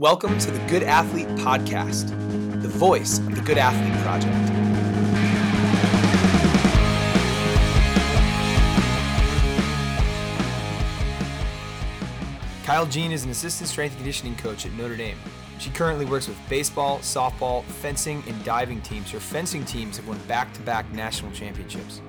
Welcome to the Good Athlete Podcast, the voice of the Good Athlete Project. Kyle Jean is an assistant strength and conditioning coach at Notre Dame. She currently works with baseball, softball, fencing, and diving teams. Her fencing teams have won back to back national championships.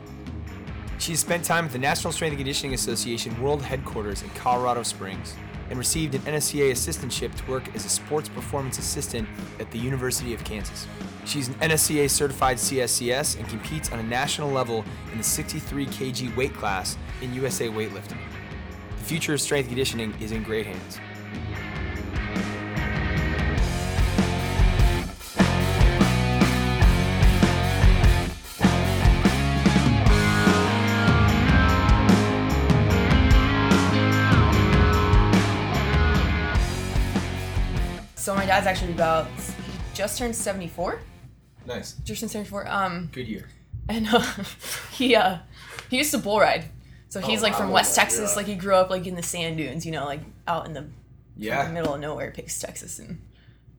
She has spent time at the National Strength and Conditioning Association World Headquarters in Colorado Springs and received an NSCA assistantship to work as a sports performance assistant at the University of Kansas. She's an NSCA certified CSCS and competes on a national level in the 63 kg weight class in USA weightlifting. The future of strength conditioning is in great hands. Dad's actually about he just turned 74. Nice. Just turned 74. Um, Good year. and uh, he uh he used to bull ride. So he's Oh, like from. West Texas. Yeah. Like he grew up like in the sand dunes, you know, like out in the, Yeah. middle of nowhere, Picks, Texas, and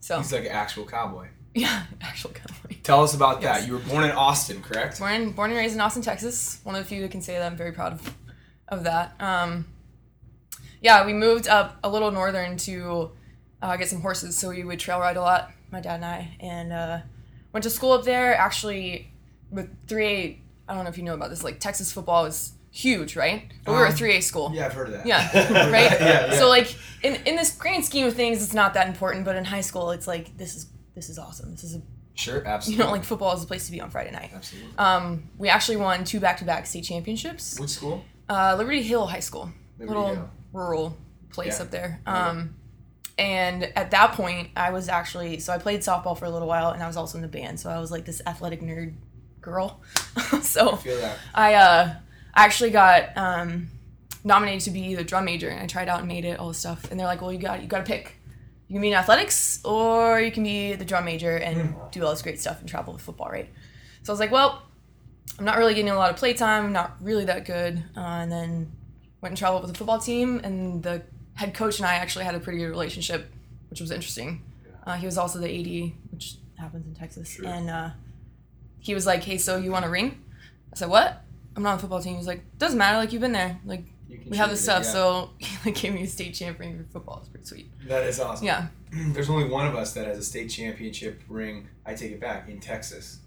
so He's like an actual cowboy. yeah, actual cowboy. Tell us about Yes. that. You were born in Austin, correct? Born born and raised in Austin, Texas. One of the few that can say that. I'm very proud of of that. Um, yeah, we moved up a little northern to uh, get some horses, so we would trail ride a lot, my dad and I, and uh, went to school up there. Actually, with three A, I don't know if you know about this. Like Texas football is huge, right? But we were a Um, three A school. Yeah, I've heard of that. Yeah, right. Yeah, yeah. So like in in this grand scheme of things, it's not that important. But in high school, it's like this is this is awesome. This is a Sure, absolutely. you know like football is a place to be on Friday night. absolutely. Um, we actually won two back-to-back state championships. Which school? Uh, Liberty Hill High School, Liberty little Hill. rural place Yeah. up there. Um, and at that point, I was actually so I played softball for a little while, and I was also in the band. So I was like this athletic nerd girl. so I feel that. I uh, actually got um, nominated to be the drum major, and I tried out and made it all this stuff. And they're like, "Well, you got you got to pick. You can be in athletics, or you can be the drum major and do all this great stuff and travel with football, right?" So I was like, "Well, I'm not really getting a lot of play time. I'm not really that good." Uh, and then went and traveled with the football team, and the head coach and I actually had a pretty good relationship, which was interesting. Uh, he was also the AD, which happens in Texas, Sure. and uh, he was like, "Hey, so you want a ring?" I said, "What?" I'm not on the football team. He's like, "Doesn't matter. Like you've been there. Like we have this stuff." contributed, So he like gave me a state champ ring for football. It's pretty sweet. that is awesome. Yeah. There's only one of us that has a state championship ring. I take it back in Texas.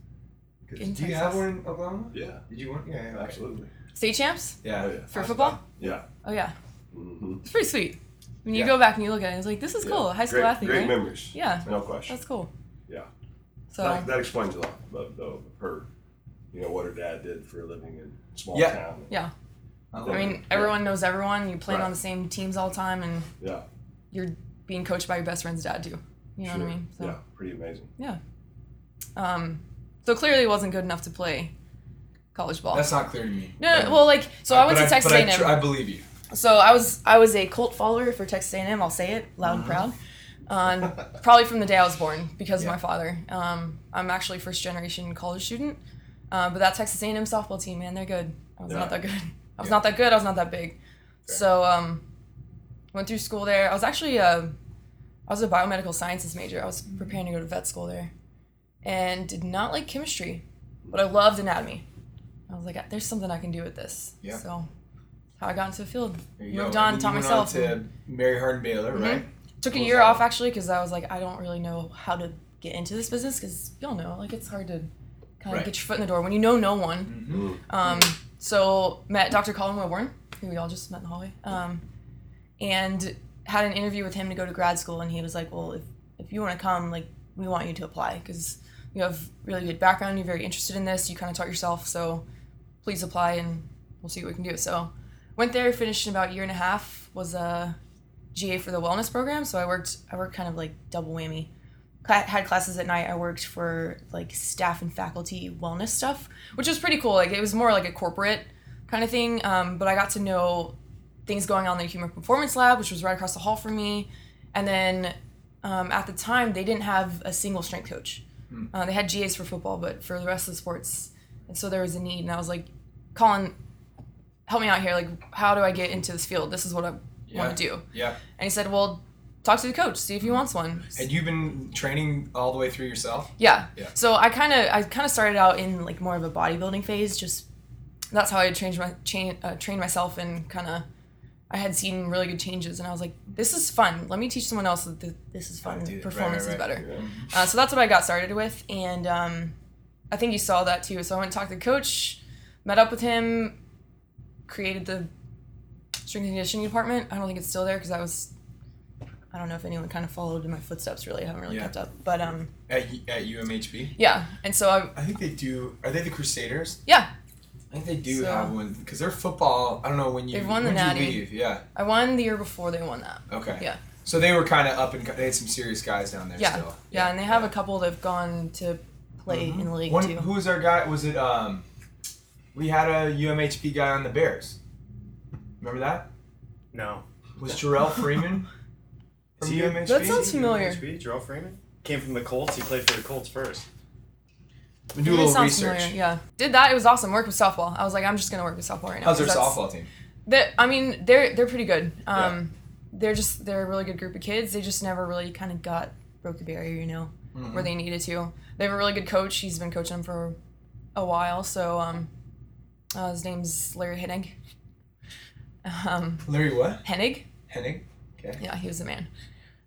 In do you have one in Oklahoma? Yeah, Did you want? Yeah, yeah okay. absolutely. State champs Yeah. Oh, yeah. for football. Yeah. Oh yeah, hmm it's pretty sweet. When you Yeah. go back and you look at it, it's like this is cool. High school great, athlete, Great right? memories. Yeah, No question. that's cool. Yeah. So that, that explains a lot about though her, you know, what her dad did for a living in small Yeah. town. yeah, I love I it. mean everyone knows everyone. You play Right. on the same teams all the time, and Yeah. you're being coached by your best friend's dad too. You know sure. what I mean? So, Yeah. Pretty amazing. Yeah. Um, so clearly wasn't good enough to play college ball. That's not clear to me. no, But- well, like so I went but to Texas but A&M. I, tr- I believe you. So I was I was a cult follower for Texas A&M. I'll say it loud and proud. Um, probably from the day I was born because Yeah. of my father. Um, I'm actually first generation college student, uh, but that Texas A&M softball team, man, they're good. I was Yeah. not that good. I was Yeah. not that good. I was not that big. Fair. So um, went through school there. I was actually a, I was a biomedical sciences major. I was preparing to go to vet school there, and did not like chemistry, but I loved anatomy. I was like, there's something I can do with this. Yeah. So how I got into the field. You Moved go. on, And taught you went myself. On to Mary Hardin Baylor, Mhm. right? Took a What was year off actually because I was like, I don't really know how to get into this business because y'all know, like it's hard to kind of Right. get your foot in the door when you know no one. Mm-hmm. Mm. Um, so met Dr. Colin Wilborn, who we all just met in the hallway, um, and had an interview with him to go to grad school, and he was like, well, if if you want to come, like we want you to apply because you have really good background, you're very interested in this, you kind of taught yourself, so please apply and we'll see what we can do. So went there, finished in about a year and a half, was a GA for the wellness program. So I worked, I worked kind of like double whammy. Cla- Had classes at night. I worked for like staff and faculty wellness stuff, which was pretty cool. Like it was more like a corporate kind of thing. Um, but I got to know things going on in the human performance lab, which was right across the hall from me. And then um, at the time, they didn't have a single strength coach. Hmm. Uh, they had GAs for football, but for the rest of the sports, and so there was a need. And I was like, Colin, help me out here. Like, how do I get into this field? This is what I Yeah. want to do. Yeah. And he said, well, talk to the coach, see if he wants one. Had you been training all the way through yourself? Yeah. Yeah. So I kind of I kind of started out in like more of a bodybuilding phase. Just that's how I changed my chain uh, trained myself and kind of I had seen really good changes and I was like, this is fun. Let me teach someone else that th- this is fun. Performance Right, right, is right. better. Uh, so that's what I got started with, and um, I think you saw that too. So I went and talked to the coach, met up with him, created the strength and conditioning department. I don't think it's still there because I was. I don't know if anyone kind of followed in my footsteps. Really, I haven't really Yeah. kept up. But um, At, at UMHB? yeah, and so I I think they do. Are they the Crusaders? yeah I think they do So- have one because their football. I don't know when you. They've won the when you Natty. leave? Yeah. I won the year before they won that. Okay. Yeah. So they were kind of up and they had some serious guys down there Yeah, still. yeah, and they have a couple that have gone to play in the league One, too. who was our guy? Was it um? We had a UMHB guy on the Bears. Remember that? No. Was Jerrell Freeman from Is he- UMHB? That sounds familiar. HB, Jerrell Freeman? Came from the Colts. He played for the Colts first. We do a little research. familiar, Yeah, did that. It was awesome. Worked with softball. I was like, I'm just gonna work with softball right now. How's their 'cause that's- softball team? They, I mean, they're they're pretty good. Um, they're just they're a really good group of kids. They just never really kind of got broke the barrier, you know, Mm-hmm. where they needed to. They have a really good coach. He's been coaching them for a while. So um, uh, his name's Larry Hennig. Um, Larry what? Hennig. Hennig. Okay. Yeah, he was the man.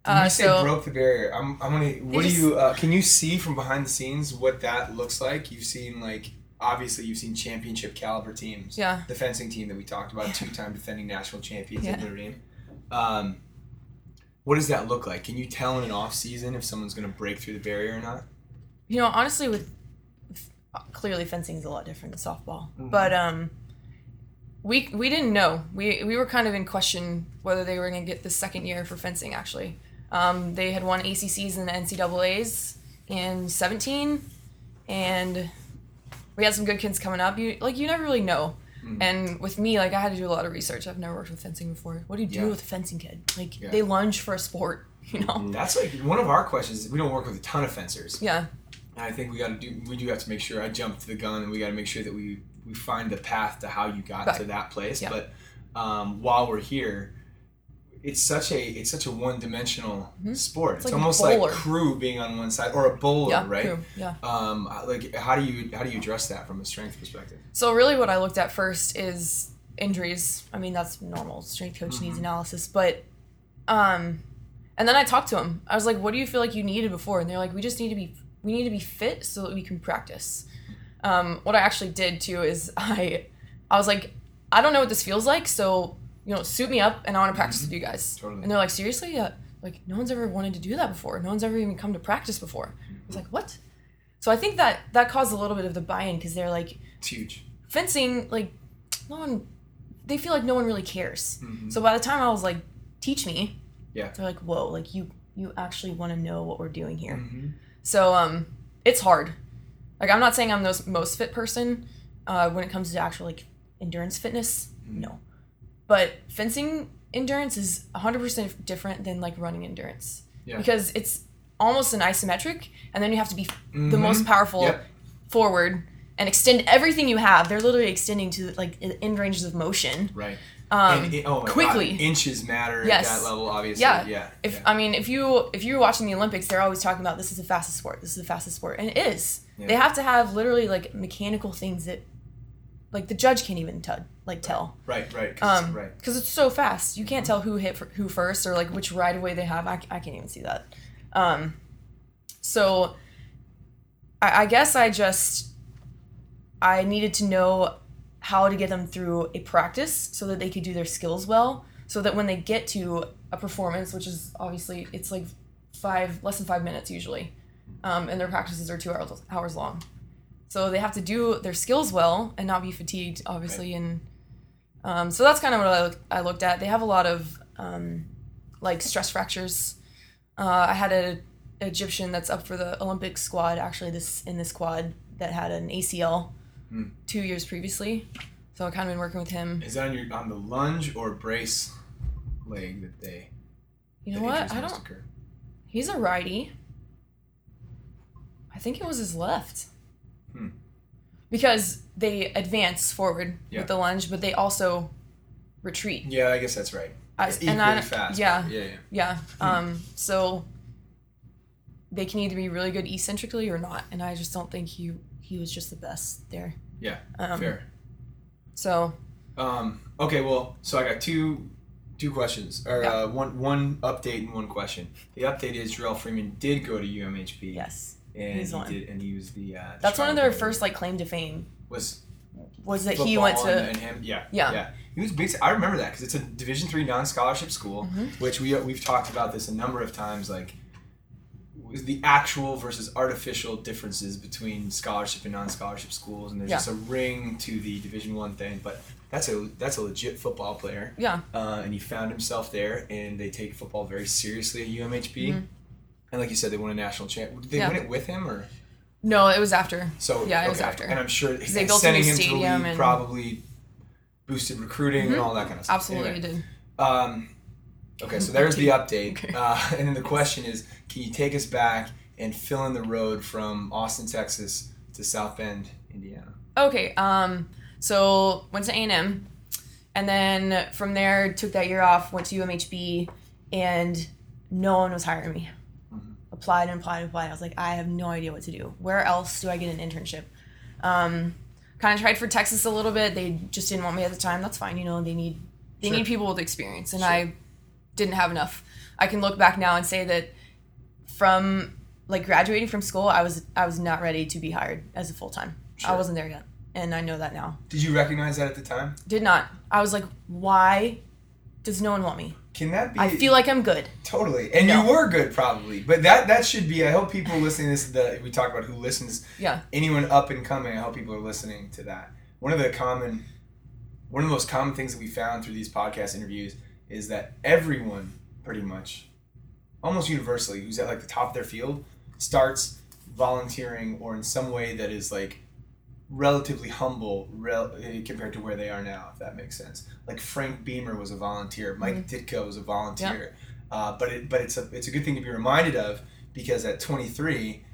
When Uh, you say so broke the barrier, I'm, I'm gonna. What just- do you? Uh, can you see from behind the scenes what that looks like? You've seen like obviously you've seen championship caliber teams. yeah, The fencing team that we talked about, two-time defending national champions at Yeah. Notre Dame. Um, what does that look like? Can you tell in an off season if someone's gonna break through the barrier or not? you know, honestly, with clearly fencing is a lot different than softball, Mhm. but um, we we didn't know. We we were kind of in question whether they were going to get the second year for fencing. Actually, um, they had won ACCs and NCAA's in seventeen, and we had some good kids coming up. You like you never really know. Mhm. And with me, like I had to do a lot of research. I've never worked with fencing before. What do you do Yeah. with a fencing kid? Like Yeah. they lunge for a sport, you know? That's like one of our questions. We don't work with a ton of fencers. Yeah, I think we got to do. We do have to make sure. I jumped the gun, and we got to make sure that we we find the path to how you got Right. to that place. Yeah. But um, while we're here, it's such a it's such a one dimensional sport. It's, like almost like crew being on one side or a bowler, yeah, right? true, yeah. Um, like how do you how do you address that from a strength perspective? So really, what I looked at first is injuries. I mean, that's normal. Strength coach Mm-hmm. needs analysis, but um, and then I talked to him. I was like, "What do you feel like you needed before?" And they're like, "We just need to be we need to be fit so that we can practice." Um, what I actually did too is I I was like, "I don't know what this feels like, so you know, suit me up, and I want to practice with you guys." Mm-hmm. Totally. And they're like, "Seriously? Yeah." Like no one's ever wanted to do that before. No one's ever even come to practice before. I was like, "What?" So I think that that caused a little bit of the buy-in because they're like, It's huge. fencing like no one they feel like no one really cares Mhm. so by the time i was like teach me Yeah. they're like whoa like you you actually want to know what we're doing here Mhm. So um it's hard like i'm not saying i'm the most fit person uh, when it comes to actual like endurance fitness no but fencing endurance is 100% different than like running endurance Yeah. because it's almost an isometric and then you have to be the Mhm. most powerful Yep. forward and extend everything you have. They're literally extending to like in ranges of motion. Right. Um, and, oh quickly. God. Inches matter Yes. at that level, obviously. Yeah. Yeah. if yeah. I mean, if you if you're watching the Olympics, they're always talking about this is the fastest sport. This is the fastest sport, and it is. Yeah. They have to have literally like mechanical things that, like the judge can't even tell like tell. right, right, 'cause- Um, right. because it's so fast, you can't tell who hit for, who first or like which right of way they have. I, I can't even see that. Um, so, I, I guess I just I needed to know how to get them through a practice so that they could do their skills well, so that when they get to a performance, which is obviously it's like five less than five minutes usually, um, and their practices are two hours hours long. So they have to do their skills well and not be fatigued, obviously, and um, so that's kind of what I, look, I looked at. They have a lot of um, like stress fractures. Uh, I had a Egyptian that's up for the Olympic squad actually this in this squad that had an ACL Hmm. two years previously. So I've kind of been working with him. Is that on your on the lunge or brace leg that they? You know what? I don't. occur? He's a righty. I think it was his left. Hmm. Because they advance forward Yeah. with the lunge, but they also retreat. Yeah, I guess that's right. I, equally and I, fast. Yeah, yeah, yeah. yeah. Um, so they can either be really good eccentrically or not, and I just don't think he he was just the best there. Yeah, Um, fair. So Um, okay, well, so I got two two questions, or Yeah. uh, one one update and one question. The update is Jerrell Freeman did go to UMHB, yes, and he's he one. did, and he was the. Uh, that's one of their first like claim to fame Was was that he went to and him, yeah, Yeah. yeah. He was big. I remember that because it's a Division three non scholarship school, Mhm. which we we've talked about this a number of times, like. Was The actual versus artificial differences between scholarship and non-scholarship schools, and there's Yeah. just a ring to the Division One thing. But that's a that's a legit football player. yeah uh, and he found himself there. And they take football very seriously at UMHB. Mhm. And like you said, they won a national champ. Did they Yeah. win it with him or no it was after so? Yeah, it was after. And I'm sure they built sending him to the league and- probably boosted recruiting and Mhm. all that kind of stuff. absolutely Anyway, did um, okay, so there's the update. Okay. Uh, and then the question is, can you take us back and fill in the road from Austin, Texas, to South Bend, Indiana? Okay, um, so went to A and then from there took that year off, went to UMHB, and no one was hiring me. Mhm. Applied and applied and applied. I was like, I have no idea what to do. Where else do I get an internship? Um, kind of tried for Texas a little bit. They just didn't want me at the time. That's fine. You know, they need they Sure. need people with experience, and Sure. I didn't have enough. I can look back now and say that from like graduating from school, I was I was not ready to be hired as a full time. I wasn't there yet, and I know that now. Did you recognize that at the time? Did not. I was like, why does no one want me? Can that be? I feel like I'm good. Totally, and No. you were good probably, but that that should be. I hope people listening to this. That we talk about who listens. Yeah. Anyone up and coming, I hope people are listening to that. One of the common, one of the most common things that we found through these podcast interviews is that everyone, pretty much, almost universally, who's at like the top of their field, starts volunteering or in some way that is like relatively humble rel- eh, compared to where they are now, if that makes sense. Like Frank Beamer was a volunteer, Mike Ditka was a volunteer, uh, but it but it's a it's a good thing to be reminded of because at 23,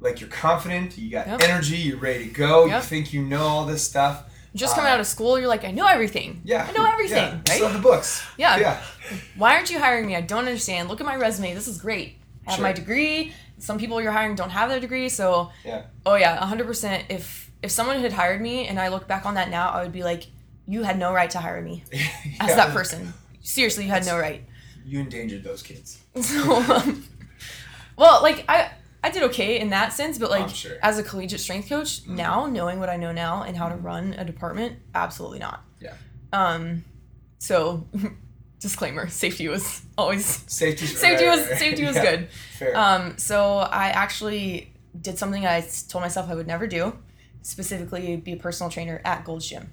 like you're confident, you got Yep. energy, you're ready to go, you think you know all this stuff. Just coming Uh, out of school, you're like, I know everything. Yeah, I know everything, Yeah, right? Still have the books. Yeah. Yeah, Why aren't you hiring me? I don't understand. Look at my resume. This is great. I have Sure. my degree. Some people you're hiring don't have their degree, so Yeah. Oh yeah, hundred percent. If if someone had hired me and I look back on that now, I would be like, you had no right to hire me as that person. Seriously, you had no right. You endangered those kids. So, um, well, like I I did okay in that sense, but like sure. as a collegiate strength coach Mhm. now, knowing what I know now and how to run a department, absolutely not. Yeah. Um, so disclaimer: safety was always Safety. safety right, was right, safety was yeah, good. Fair. Um, so I actually did something I told myself I would never do, specifically be a personal trainer at Gold's Gym.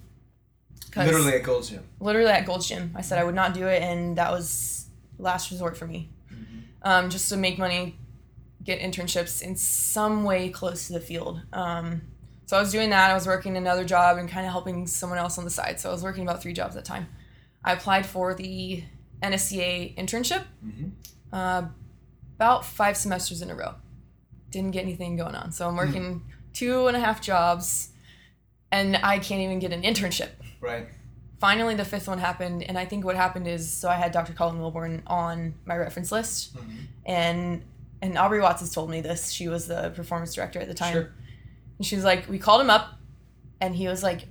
Literally at Gold's Gym. literally at Gold's Gym. I said I would not do it, and that was last resort for me. Um, just to make money, get internships in some way close to the field. Um, so I was doing that. I was working another job and kind of helping someone else on the side. So I was working about three jobs at a time. I applied for the NSCA internship Mhm. uh, about five semesters in a row. Didn't get anything going on. So I'm working two and a half jobs, and I can't even get an internship Right. finally the fifth one happened and i think what happened is so i had dr colin wilborn on my reference list Mhm. and and aubrey watts has told me this. She was the performance director at the time. Sure. and she was like we called him up and he was like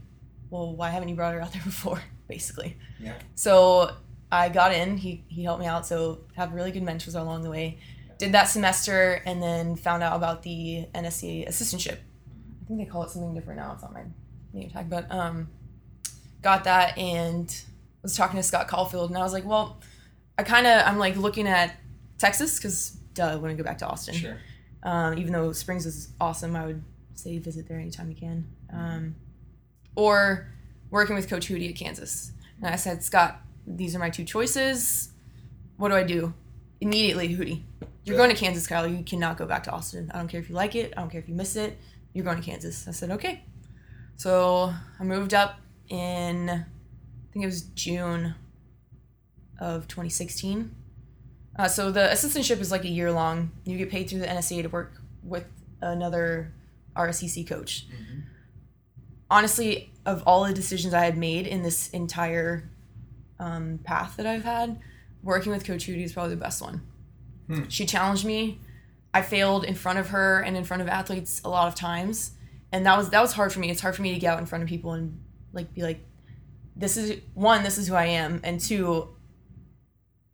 well why haven't you brought her out there before basically? Yeah. so i got in. He he helped me out. So have really good mentors along the way. Did that semester and then found out about the nsca assistantship. I think they call it something different now. It's not my name tag but um got that and was talking to Scott Caulfield. And I was like, well, I kind of I'm like looking at Texas because duh, I want to go back to Austin. Sure. Um, even though Springs is awesome, I would say visit there anytime you can. Um, or working with Coach Hudy at Kansas. And I said, Scott, these are my two choices. What do I do? Immediately, Hudy, you're Yeah. going to Kansas, Kyle. You cannot go back to Austin. I don't care if you like it. I don't care if you miss it. You're going to Kansas. I said, okay. So I moved up in, I think it was June of 2016. Uh, so the assistantship is like a year long. You get paid through the NSA to work with another RSCC coach. Mhm. Honestly, of all the decisions I had made in this entire um, path that I've had, working with Coach Hudy is probably the best one. Hmm. She challenged me. I failed in front of her and in front of athletes a lot of times, and that was that was hard for me. It's hard for me to get out in front of people and like be like, "This is one. This is who I am," and two.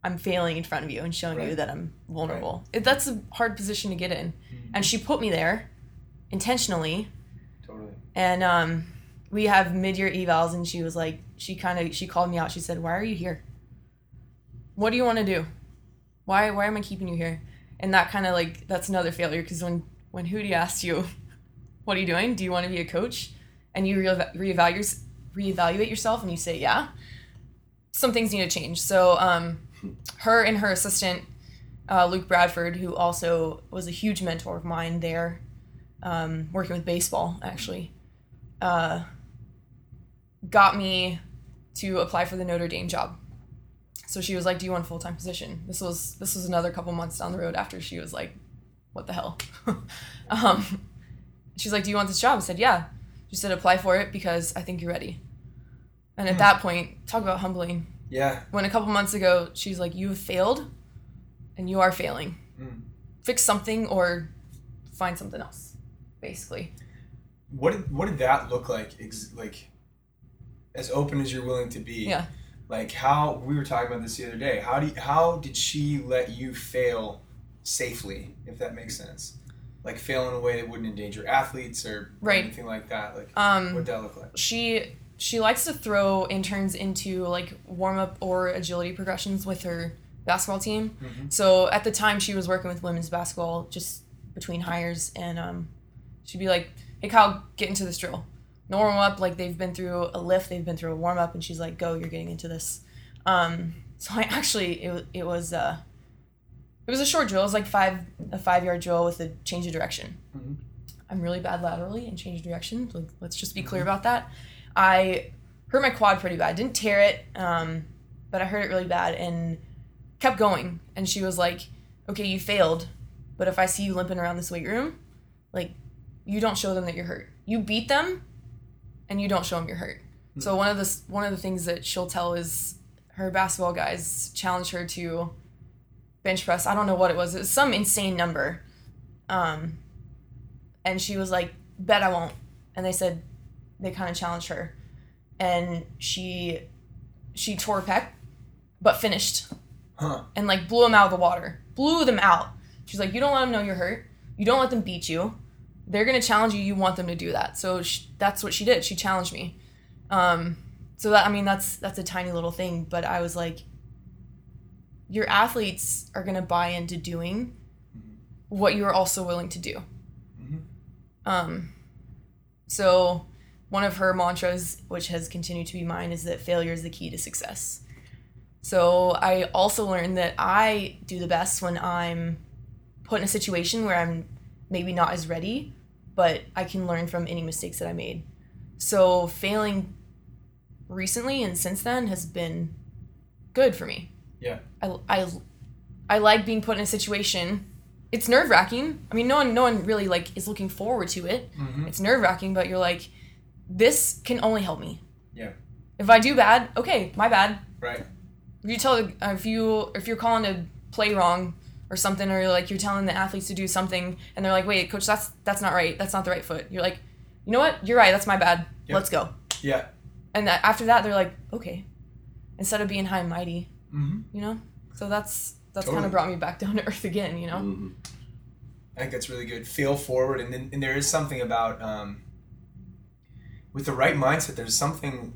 I'm failing in front of you and showing you that I'm vulnerable. It, that's a hard position to get in, and she put me there intentionally. Totally. and um, we have mid-year evals and she was like she kind of she called me out. She said why are you here? What do you want to do? Why why am i keeping you here? And that kind of like that's another failure because when when hudy asks you what are you doing? Do you want to be a coach? And you re- reevaluate reevaluate yourself and you say yeah. Some things need to change. So um, her and her assistant uh, luke bradford who also was a huge mentor of mine there um, working with baseball actually uh, got me to apply for the Notre Dame job. So she was like, "Do you want a full time position?" This was this was another couple months down the road after she was like, "What the hell?" um, she's like, "Do you want this job?" I said, "Yeah." She said, "Apply for it because I think you're ready." And at Hmm. that point, talk about humbling. Yeah. When a couple months ago, she's like, "You have failed, and you are failing. Mm. Fix something or find something else." Basically. What did what did that look like? Ex- like, as open as you're willing to be. Yeah. Like how we were talking about this the other day. How do you, how did she let you fail safely, if that makes sense? Like fail in a way that wouldn't endanger athletes or Right. anything like that. Like Um, what did that look like? she she likes to throw interns into like warm up or agility progressions with her basketball team. Mhm. So at the time she was working with women's basketball just between hires and um, she'd be like, "Hey Kyle, get into this drill." No warm up, like they've been through a lift, they've been through a warm up, and she's like, "Go, you're getting into this." Um, so I actually it, it was uh, it was a short drill. It was like five a five yard drill with a change of direction. Mhm. I'm really bad laterally and change of direction. Like, let's just be clear about that. I hurt my quad pretty bad. Didn't tear it, um, but I hurt it really bad and kept going. And she was like, "Okay, you failed, but if I see you limping around this weight room, like, you don't show them that you're hurt. You beat them, and you don't show them you're hurt." So one of the one of the things that she'll tell is her basketball guys challenged her to bench press. I don't know what it was. It was some insane number. Um, and she was like, "Bet I won't." And they said they kind of challenged her, and she she tore her pec, but finished Huh. and like blew them out of the water. Blew them out. She's like, "You don't let them know you're hurt. You don't let them beat you. They're gonna challenge you. You want them to do that." So sh that's what she did. She challenged me. Um, so that I mean, that's that's a tiny little thing, but I was like, your athletes are gonna buy into doing what you're also willing to do. Mhm. Um, so one of her mantras, which has continued to be mine, is that failure is the key to success. So I also learned that I do the best when I'm put in a situation where I'm maybe not as ready, but I can learn from any mistakes that I made. So failing recently and since then has been good for me. Yeah. I, I, I like being put in a situation. It's nerve wracking. I mean, no one, no one really like is looking forward to it. Mhm. It's nerve wracking, but you're like, this can only help me. Yeah. If I do bad, okay, my bad. Right. If you tell uh, if you if you're calling a play wrong or something, or you're like you're telling the athletes to do something, and they're like, wait, coach, that's that's not right. That's not the right foot. You're like, you know what? You're right. That's my bad. Yep. Let's go. Yeah. And that, after that, they're like, okay. Instead of being high and mighty, Mm-hmm. you know. So that's that's kind of brought me back down to earth again, you know. Mhm. I think that's really good. Feel forward, and then and there is something about um, with the right mindset. There's something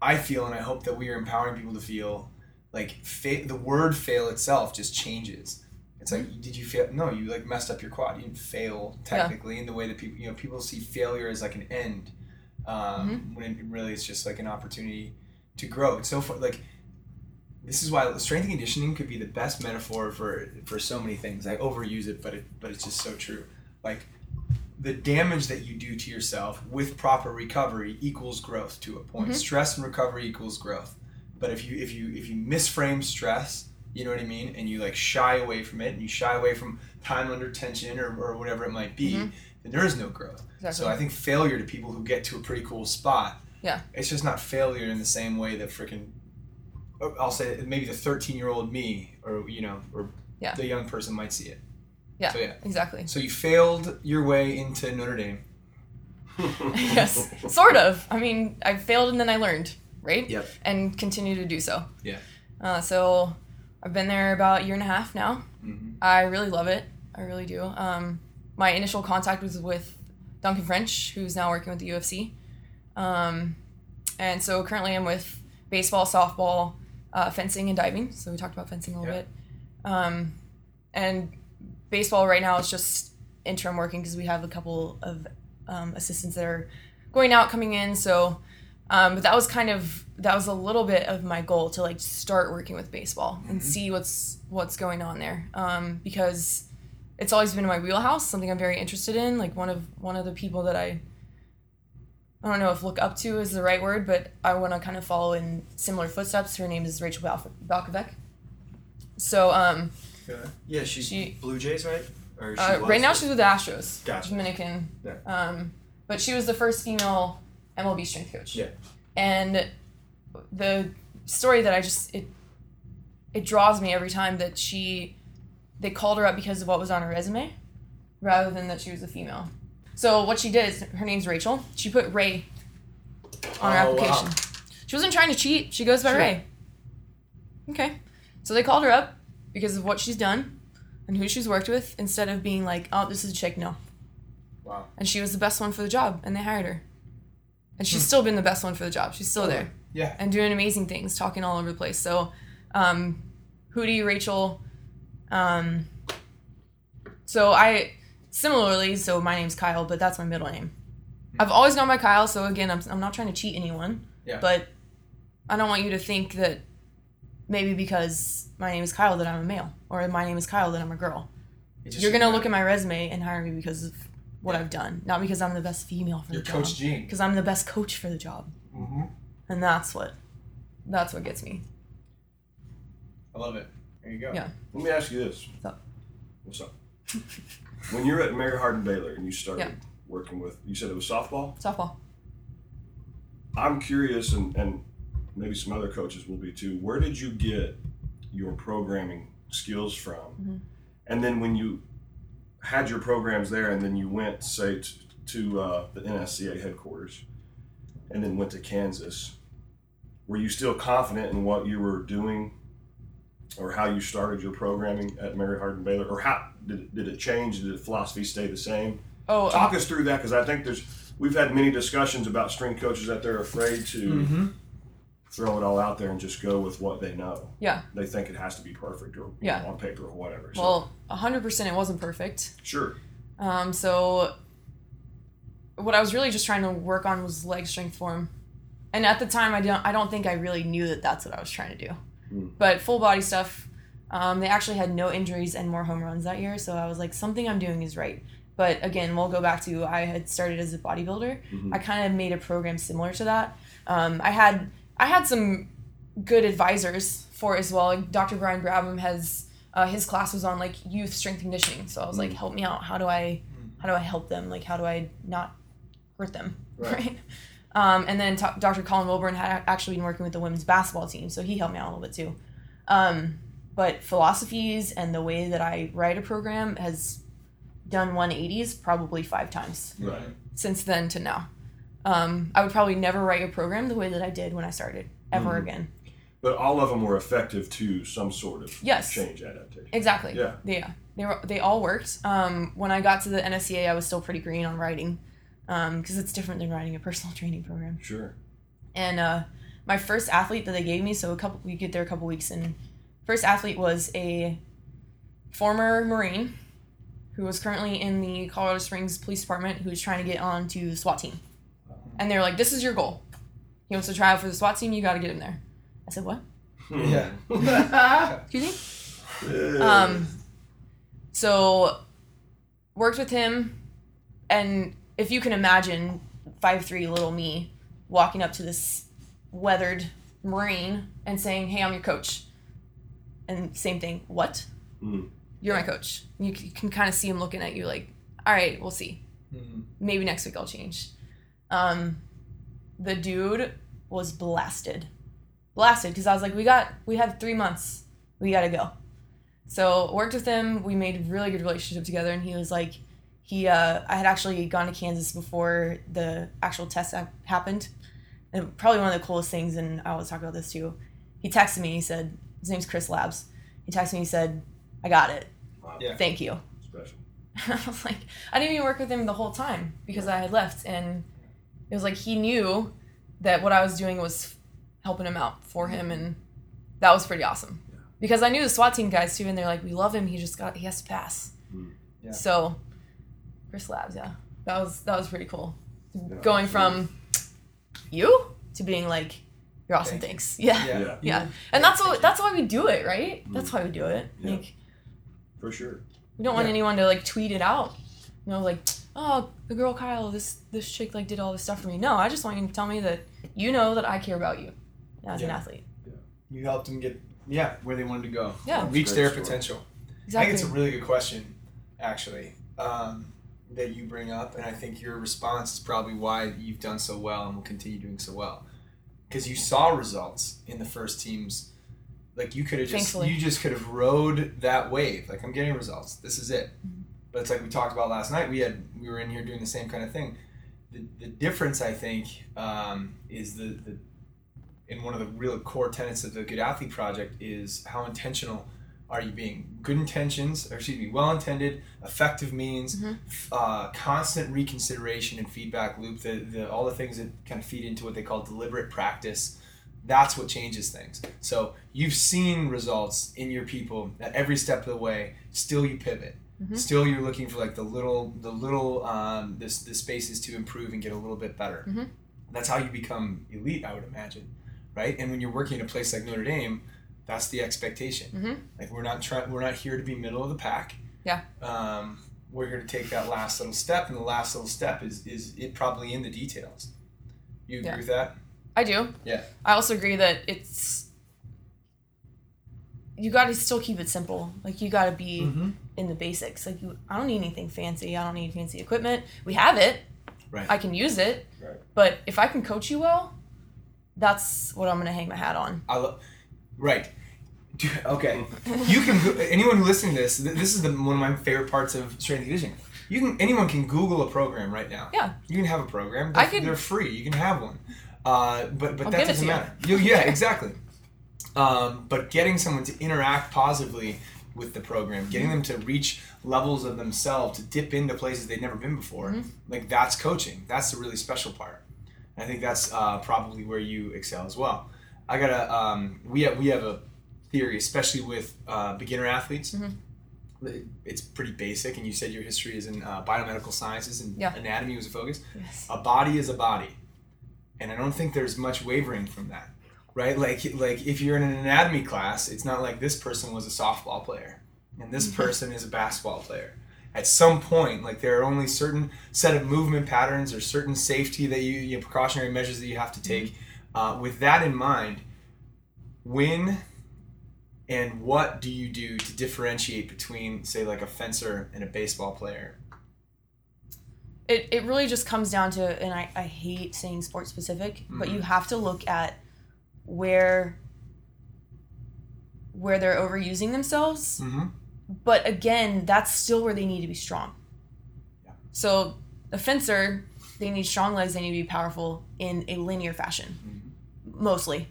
I feel, and I hope that we are empowering people to feel like fa- the word "fail" itself just changes. It's like, did you fail? No, you like messed up your quad. You didn't fail technically in the way that people, you know, people see failure as like an end, um, when it really it's just like an opportunity to grow. It's so fun. Like this is why strength and conditioning could be the best metaphor for for so many things. I overuse it, but it but it's just so true. Like the damage that you do to yourself with proper recovery equals growth to a point. Mhm. Stress and recovery equals growth. But if you if you if you misframe stress, you know what I mean, and you like shy away from it, and you shy away from time under tension or, or whatever it might be, Mhm. then there is no growth. Exactly. So I think failure to people who get to a pretty cool spot, Yeah. it's just not failure in the same way that freaking I'll say maybe the 13 year old me, or you know, or Yeah. the young person might see it. Yeah, So yeah. exactly. So you failed your way into Notre Dame. yes, sort of. I mean, I failed and then I learned, right? Yep. And continue to do so. Yeah. Uh, so I've been there about a year and a half now. Mm-hmm. I really love it. I really do. Um, my initial contact was with Duncan French, who's now working with the UFC. Um, and so currently I'm with baseball, softball, uh, fencing, and diving. So we talked about fencing a little Yeah. bit. Um, and baseball right now is just interim working because we have a couple of um, assistants that are going out, coming in. So, um, but that was kind of that was a little bit of my goal to like start working with baseball and see what's what's going on there um, because it's always been my wheelhouse, something I'm very interested in. Like one of one of the people that I I don't know if look up to is the right word, but I want to kind of follow in similar footsteps. Her name is Rachel Balf- Balkovec. So um, Yeah, she's She- Blue Jays, right? Or she uh, right now she's with the Astros, Gotcha. Dominican. Yeah. Um, but she was the first female MLB strength coach. Yeah. And the story that I just it it draws me every time that she they called her up because of what was on her resume, rather than that she was a female. So what she did is her name's Rachel. She put Ray on her Oh, wow. application. She wasn't trying to cheat. She goes by Sure. Ray. Okay. So they called her up because of what she's done and who she's worked with instead of being like, oh, this is a chick, no. Wow. And she was the best one for the job and they hired her. And she's still been the best one for the job. She's still there Yeah. and doing amazing things, talking all over the place. So, um, Hudy, Rachel, um, so I similarly, so my name's Kyle, but that's my middle name. I've always gone by Kyle, so again, I'm, I'm not trying to cheat anyone, Yeah. but I don't want you to think that maybe because my name is Kyle that I'm a male, or my name is Kyle that I'm a girl. You're gonna look at my resume and hire me because of what. I've done, not because I'm the best female for your the coach job. Gene. Because I'm the best coach for the job, Mm-hmm. and that's what, that's what gets me. I love it. There you go. Yeah. Let me ask you this. What's up? What's up? when you're at Mary Hardin Baylor and you started Yeah. working with, you said it was softball. Softball. I'm curious, and, and maybe some other coaches will be too. Where did you get your programming skills from? Mhm. And then when you had your programs there, and then you went, say, to, to uh, the NSCA headquarters, and then went to Kansas, were you still confident in what you were doing, or how you started your programming at Mary Hardin Baylor, or how did it, did it change? Did the philosophy stay the same? Oh, Talk us through that because I think there's we've had many discussions about strength coaches that they're afraid to Mm-hmm. Throw it all out there and just go with what they know. Yeah. They think it has to be perfect or Yeah. know, on paper or whatever. So, well, hundred percent, it wasn't perfect. sure. Um, so what I was really just trying to work on was leg strength form, and at the time, I don't, I don't think I really knew that that's what I was trying to do. Hmm. But full body stuff, um, they actually had no injuries and more home runs that year, so I was like, something I'm doing is right. But again, we'll go back to I had started as a bodybuilder. Mhm. I kind of made a program similar to that. Um, I had I had some good advisors for as well. Like Dr. Brian Brabham has uh, his class was on like youth strength conditioning, so I was like, help me out. How do I how do I help them? Like how do I not hurt them? Right. Right. Um, and then t- Dr. Colin Wilborn had actually been working with the women's basketball team, so he helped me out a little bit too. Um, but philosophies and the way that I write a program has done 180s probably five times Right. since then to now. Um, I would probably never write a program the way that I did when I started ever Mhm. again. But all of them were effective to some sort of Yes. change adaptation. Exactly. Yeah. Yeah. They were. They all worked. Um, when I got to the NSCA, I was still pretty green on writing, because it's different than writing a personal training program. Sure. And uh, my first athlete that they gave me, so a couple, we get there a couple weeks, and first athlete was a former Marine who was currently in the Colorado Springs Police Department who was trying to get on to the SWAT team. And they're like, "This is your goal. He wants to try out for the SWAT team. You got to get him there." I said, "What? Yeah. Excuse me?" Um, so worked with him, and if you can imagine, five three little me walking up to this weathered Marine and saying, "Hey, I'm your coach," and same thing. What? Mm. You're my coach. You, c- you can kind of see him looking at you like, "All right, we'll see. Mhm. Maybe next week I'll change." Um, the dude was blasted. blasted because I was like, we got we have three months, we gotta go. So worked with him. We made a really good relationship together, and he was like, he uh, I had actually gone to Kansas before the actual test ha- happened, and probably one of the coolest things. And I always talk about this too. He texted me. He said his name's Chris Labs. He texted me. He said, "I got it. Wow. Yeah. Thank you." Special. I was like, I didn't even work with him the whole time because I had left, and it was like he knew that what I was doing was helping him out for him, and that was pretty awesome. Because I knew the SWAT team guys too, and they're like, we love him. He just got he has to pass. Mm. Yeah. So, Chris Labs, yeah, that was that was pretty cool. Yeah, Going absolutely. from you to being like, you're awesome. Thank you. Thanks. Yeah. Yeah. Yeah. Yeah. And that's what that's why we do it, right? That's Mm. why we do it. Yeah. Like For sure. we don't want Yeah. anyone to like tweet it out. You know, like, oh, the girl Kyle, this this chick like did all this stuff for me. No, I just want you to tell me that you know that I care about you as an athlete. Yeah. athlete. You helped them get yeah where they wanted to go. Yeah. Reach their story. potential. I think it's a really good question, actually, um, that you bring up, and I think your response is probably why you've done so well and will continue doing so well, because you saw results in the first teams. Like you could have just Thankfully. you just could have rode that wave. Like I'm getting results. This is it. Mm-hmm. But it's like we talked about last night. We had we were in here doing the same kind of thing. The, the difference I think um, is the, the in one of the real core tenets of the Good Athlete Project is how intentional are you being? Good intentions, or excuse me, well intended, effective means, Mhm. uh, constant reconsideration and feedback loop, the, the, all the things that kind of feed into what they call deliberate practice. That's what changes things. So you've seen results in your people at every step of the way. Still, you pivot. Mhm. Still, you're looking for like the little, the little, um, this the spaces to improve and get a little bit better. Mhm. That's how you become elite, I would imagine, right? And when you're working at a place like Notre Dame, that's the expectation. Mhm. Like we're not trying, we're not here to be middle of the pack. Yeah. Um, we're here to take that last little step, and the last little step is is it probably in the details. You agree Yeah. with that? I do. Yeah. I also agree that it's you got to still keep it simple. Like you got to be Mm-hmm. in the basics. Like you, I don't need anything fancy. I don't need fancy equipment. We have it. Right. I can use it. Right. But if I can coach you well, that's what I'm gonna hang my hat on. I lo- right. Do- Okay. You can. Anyone who listening to this, this is the, one of my favorite parts of strength and conditioning. You can. Anyone can Google a program right now. Yeah. You can have a program. I They're, could- they're free. You can have one. Uh, but but I'll that doesn't to you. matter. You, yeah, exactly. Um, but getting someone to interact positively with the program, getting them to reach levels of themselves, to dip into places they've never been before, Mm-hmm. like that's coaching. That's the really special part. And I think that's uh, probably where you excel as well. I gotta. Um, we have we have a theory, especially with uh, beginner athletes. Mm-hmm. It's pretty basic, and you said your history is in uh, biomedical sciences and Yeah. anatomy was a focus. Yes. A body is a body, and I don't think there's much wavering from that, right? Like like if you're in an anatomy class, it's not like this person was a softball player and this mm-hmm. person is a basketball player. At some point, like there are only certain set of movement patterns or certain safety that you, you know, precautionary measures that you have to mm-hmm. take. Uh, with that in mind, when and what do you do to differentiate between, say, like a fencer and a baseball player? It, it really just comes down to, and I, I hate saying sport specific, but you mm-hmm. have to look at where where they're overusing themselves. Mm-hmm. But again, that's still where they need to be strong. Yeah. So a fencer, they need strong legs. They need to be powerful in a linear fashion, mostly.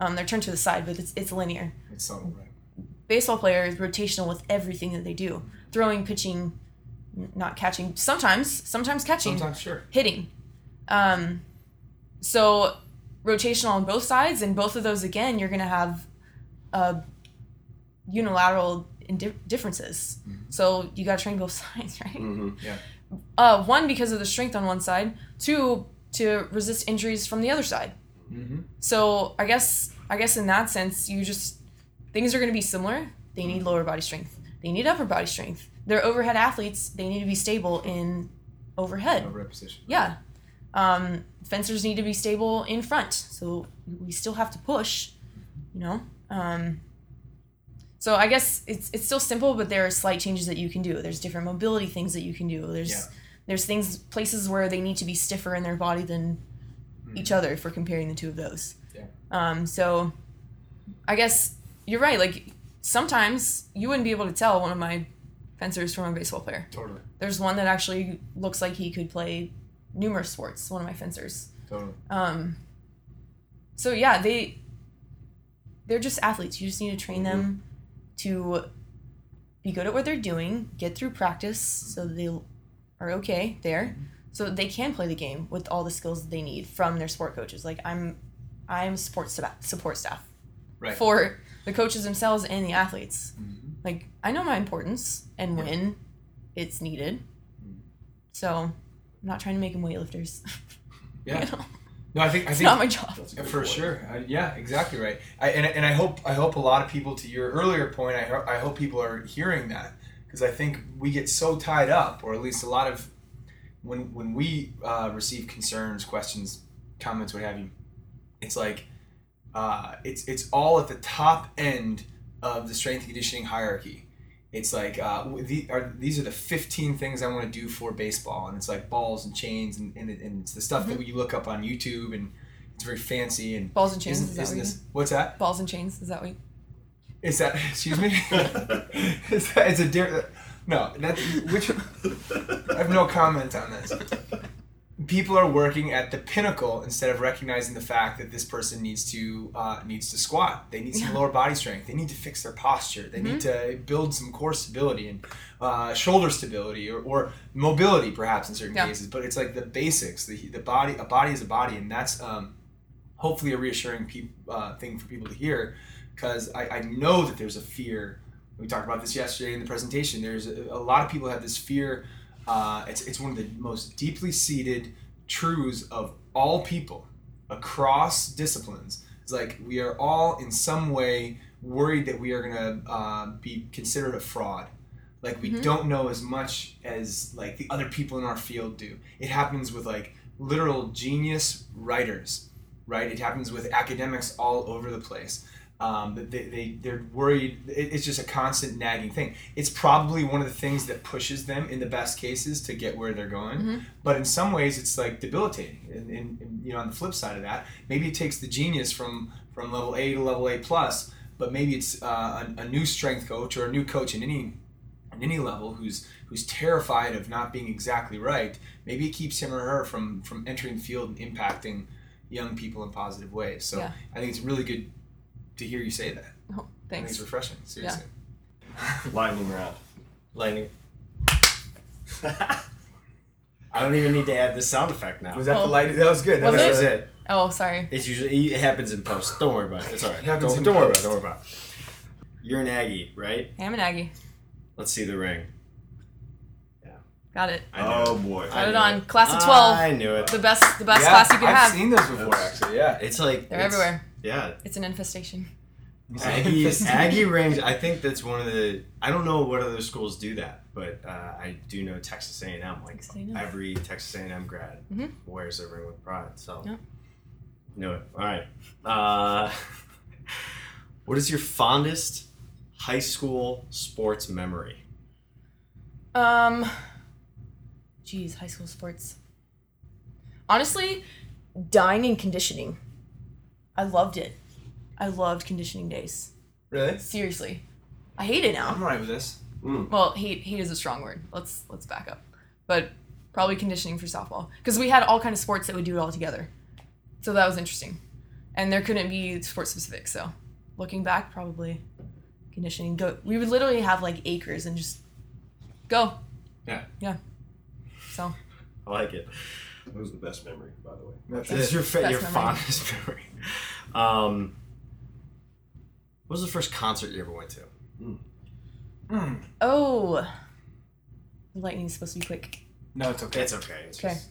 Um, they're turned to the side, but it's, it's linear. It's subtle, right? baseball player is rotational with everything that they do throwing pitching not catching sometimes sometimes catching Sometimes, sure. hitting um, so rotational on both sides and both of those again you're going to have uh, unilateral differences so you got to train both sides right Mm-hmm. uh, one because of the strength on one side two to resist injuries from the other side Mm-hmm. so I guess I guess in that sense, you just things are going to be similar. They need lower body strength. They need upper body strength. They're overhead athletes. They need to be stable in overhead. Over position. Yeah. Um, fencers need to be stable in front. So we still have to push, you know. Um, so I guess it's it's still simple, but there are slight changes that you can do. There's different mobility things that you can do. There's Yeah. there's things places where they need to be stiffer in their body than each other if we're comparing the two of those. Yeah. Um, so I guess you're right. Like sometimes you wouldn't be able to tell one of my fencers from a baseball player. Totally. There's one that actually looks like he could play numerous sports. One of my fencers. Totally. Um, so yeah, they they're just athletes. You just need to train them to be good at what they're doing, get through practice, so they are okay there, so they can play the game with all the skills that they need from their sport coaches. Like I'm, I'm support staff, support staff Right. for the coaches themselves and the athletes. Mhm. Like I know my importance and when it's needed. So I'm not trying to make them weightlifters. Yeah. You know? No, I think I It's think not my job. That's For point. sure, uh, yeah, exactly right. I, and, and I hope I hope a lot of people, to your earlier point, I, ho- I hope people are hearing that because I think we get so tied up, or at least a lot of when when we uh, receive concerns, questions, comments, what have you. It's like uh, it's it's all at the top end of the strength and conditioning hierarchy. It's like uh, the, are, these are the 15 things I want to do for baseball, and it's like balls and chains, and, and, it- and it's the stuff that you look up on YouTube, and it's very fancy and Balls and chains. isn't, is that isn't what this what's that? Balls and chains. Is that what? You, Is that excuse me? is that it's a different? No, that's which. I have no comment on this. People are working at the pinnacle instead of recognizing the fact that this person needs to uh, needs to squat. They need some Yeah. Mm-hmm. lower body strength. They need to fix their posture. They need to build some core stability and uh, shoulder stability or, or mobility, perhaps in certain Yeah. cases. But it's like the basics. The, the body, a body is a body, and that's um, hopefully a reassuring peop uh, thing for people to hear because I, I know that there's a fear. We talked about this yesterday in the presentation. There's a, a lot of people have this fear. Uh, it's, it's one of the most deeply seated truths of all people across disciplines. It's like we are all in some way worried that we are going to uh, be considered a fraud. Like we Mhm. don't know as much as like the other people in our field do. It happens with like literal genius writers, right? It happens with academics all over the place. Um, they, they, they're worried. It's just a constant nagging thing. It's probably one of the things that pushes them in the best cases to get where they're going. Mhm. But in some ways, it's like debilitating. And, and, and you know, on the flip side of that, maybe it takes the genius from from level A to level A plus. But maybe it's uh, a, a new strength coach or a new coach in any at any level who's who's terrified of not being exactly right. Maybe it keeps him or her from from entering the field and impacting young people in positive ways. So Yeah. I think it's really good to hear you say that. oh, thanks. it's refreshing. Seriously. Lightning round. Lightning. I don't even need to add the sound effect now. Was that Oh. the light? That was good. That Was That was was it? it. Oh, sorry. It's usually it happens in post. Don't worry about it. It's all right. It happens don't, in don't worry about it. Don't worry about it. You're an Aggie, right? I'm an Aggie. Let's see the ring. Yeah. Got it. I Oh it. boy. Got it on. it. Class of 12. I knew it. The best, the best Yeah, class you could I've have. seen those before, actually. Yeah. It's like They're it's- everywhere. Yeah, It's an infestation. Aggie Aggie rings. I think that's one of the. I don't know what other schools do that, but uh, I do know Texas A and M. Like Texas A&M. every Texas A and M grad Mhm. wears their ring with pride. So Yeah. knew it. All right. Uh, what is your fondest high school sports memory? Um, geez, high school sports. Honestly, dying in conditioning. I loved it. I loved conditioning days. Really? Seriously, I hate it now. I'm now. right with this. Mm. Well, hate hate is a strong word. Let's let's back up. But probably conditioning for softball because we had all kind of sports that would do it all together. So that was interesting, and there couldn't be sport specific. So looking back, probably conditioning. Go. We would literally have like acres and just go. Yeah. Yeah. So I like it. That was the best memory, by the way. That's This is it. your fa- Best your memory. fondest memory. Um, what was the first concert you ever went to? Mm. oh, the lightning's supposed to be quick. No, it's okay. It's okay. It's Okay. just-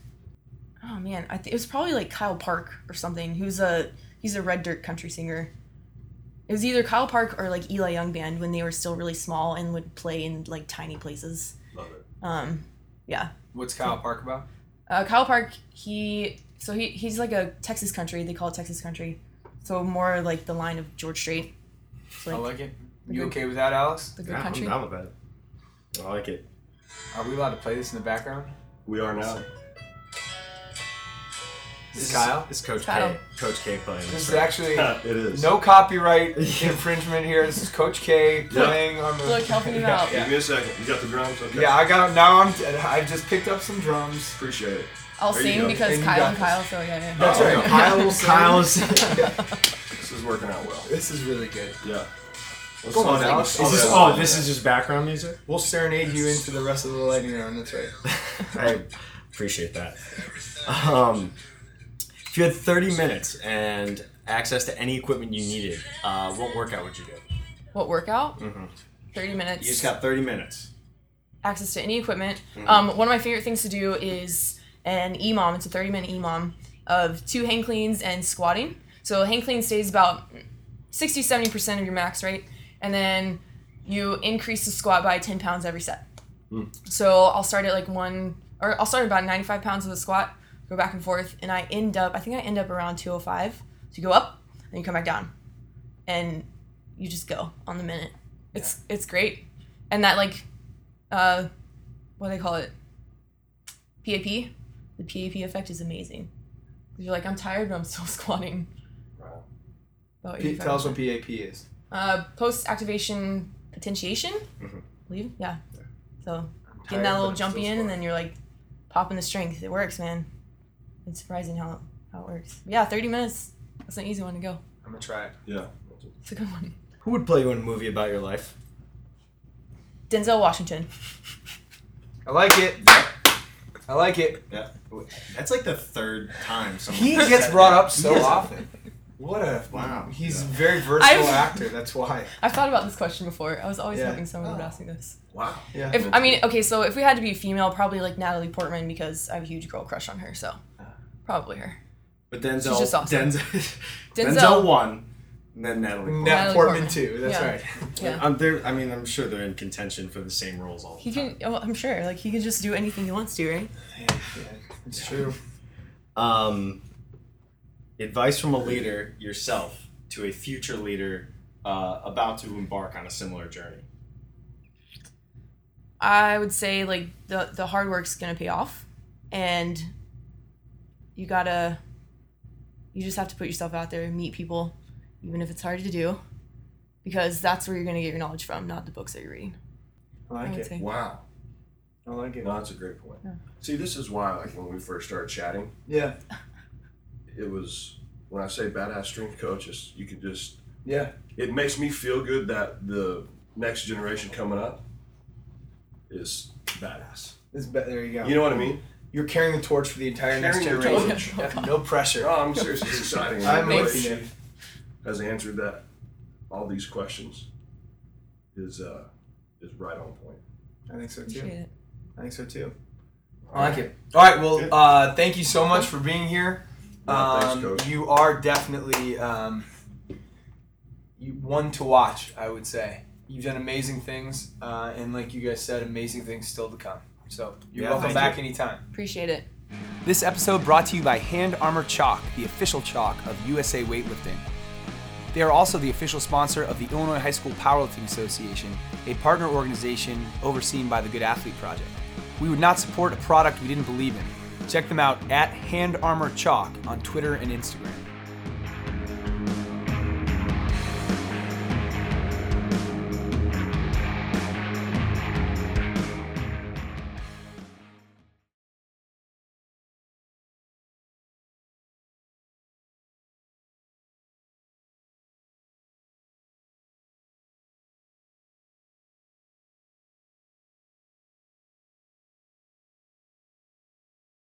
Oh man, I th- it was probably like Kyle Park or something. Who's a he's a red dirt country singer. It was either Kyle Park or like Eli Young band when they were still really small and would play in like tiny places. Love it. Um, yeah. What's Kyle Park about? Uh, Kyle Park, he so he he's like a Texas country. They call it Texas country. So more like the line of George Strait. It's I like like it. You good- okay with that, Alex? the good Yeah, I'm country. down with that. I like it. Are we allowed to play this in the background? We are now. This is Kyle. It's Coach Kyle. K. Coach K playing. This this is right? actually it is. no copyright infringement here. This is Coach K Yeah. playing on the. Look, helping you yeah, out. Yeah. Give me a second. You got the drums? Okay. Yeah, I got now. I'm. I just picked up some drums. Appreciate it. I'll There sing because And Kyle and. Kyle, so yeah, yeah. That's Oh, right. yeah. Kyle will sing. Kyle's. This is working out well. This is really good. Yeah. Let's Go on, down. Alex. Is this- down. oh, this is just background music. We'll serenade you into the rest of the lightning round. That's right. I appreciate that. Um, if you had 30 minutes and access to any equipment you needed, uh, what workout would you do? What workout? Mhm. 30 minutes. You just got 30 minutes. access to any equipment. Mm-hmm. Um, one of my favorite things to do is an EMOM. It's a 30 minute EMOM of two hang cleans and squatting. So hang clean stays about 60 70% of your max rate. And then you increase the squat by 10 pounds every set. Hmm. So I'll start at like one, or I'll start at about 95 pounds of the squat, go back and forth, and I end up, I think I end up around 205. So you go up, and you come back down. And you just go on the minute. It's it's great. And that like uh, what do they call it? PAP. The PAP effect is amazing. You're like, I'm tired, but I'm still squatting. Wow. About P- tell us what PAP is. Uh, post activation potentiation. mm-hmm. Believe, yeah. yeah. So I'm getting tired, that little I'm jumpy in, and then you're like popping the strength. It works, man. It's surprising how how it works. But yeah, 30 minutes. That's an easy one to go. I'm gonna try it. Yeah. It's a good one. Who would play you in a movie about your life? Denzel Washington. I like it. I like it. Yeah. That's like the third time someone He said gets brought that. up so often. What a Wow. He's Yeah. a very versatile I've- actor. That's why. I've thought about this question before. I was always Yeah. hoping someone would Oh. ask me this. Wow. Yeah. If I mean, okay, so if we had to be female, probably like Natalie Portman because I have a huge girl crush on her. So uh. probably her. But Denzel, She's just awesome. Denzel, Denzel- Denzel won, and then Natalie. Portman. Natalie Portman, Portman. too. That's Yeah. right. Yeah. I'm there. I mean, I'm sure they're in contention for the same roles all the He time. can. Oh, I'm sure. Like he can just do anything he wants to, right? Yeah, yeah, it's true. Um, advice from a leader yourself to a future leader uh, about to embark on a similar journey. I would say like the the hard work's gonna pay off, and you gotta. You just have to put yourself out there, meet people, even if it's hard to do, because that's where you're gonna get your knowledge from, not the books that you're reading. I I like would it. say. Wow. I like it. No, that's a great point. Yeah. See, this is why, like, when we first started chatting, Yeah. it was when I say badass strength coaches, you can just. Yeah. It makes me feel good that the next generation coming up is badass. This be- there you go. You know what I mean? You're carrying the torch for the entire next Carrying the generation. torch. Yeah, no pressure. No, I'm serious. It's exciting. I'm the way with she you. Has answered that. All these questions is uh is right on point. I think so Appreciate too. it. I think so too. I like it. All right. Well, uh, thank you so much for being here. Yeah, thanks, Um, Coach. you are definitely um, you one to watch. I would say you've done amazing things, uh, and like you guys said, amazing things still to come. So you're Yeah, welcome back you. anytime. Appreciate it. This episode brought to you by Hand Armor Chalk, the official chalk of USA Weightlifting. They are also the official sponsor of the Illinois High School Powerlifting Association, a partner organization overseen by the Good Athlete Project. We would not support a product we didn't believe in. Check them out at Hand Armor Chalk on Twitter and Instagram.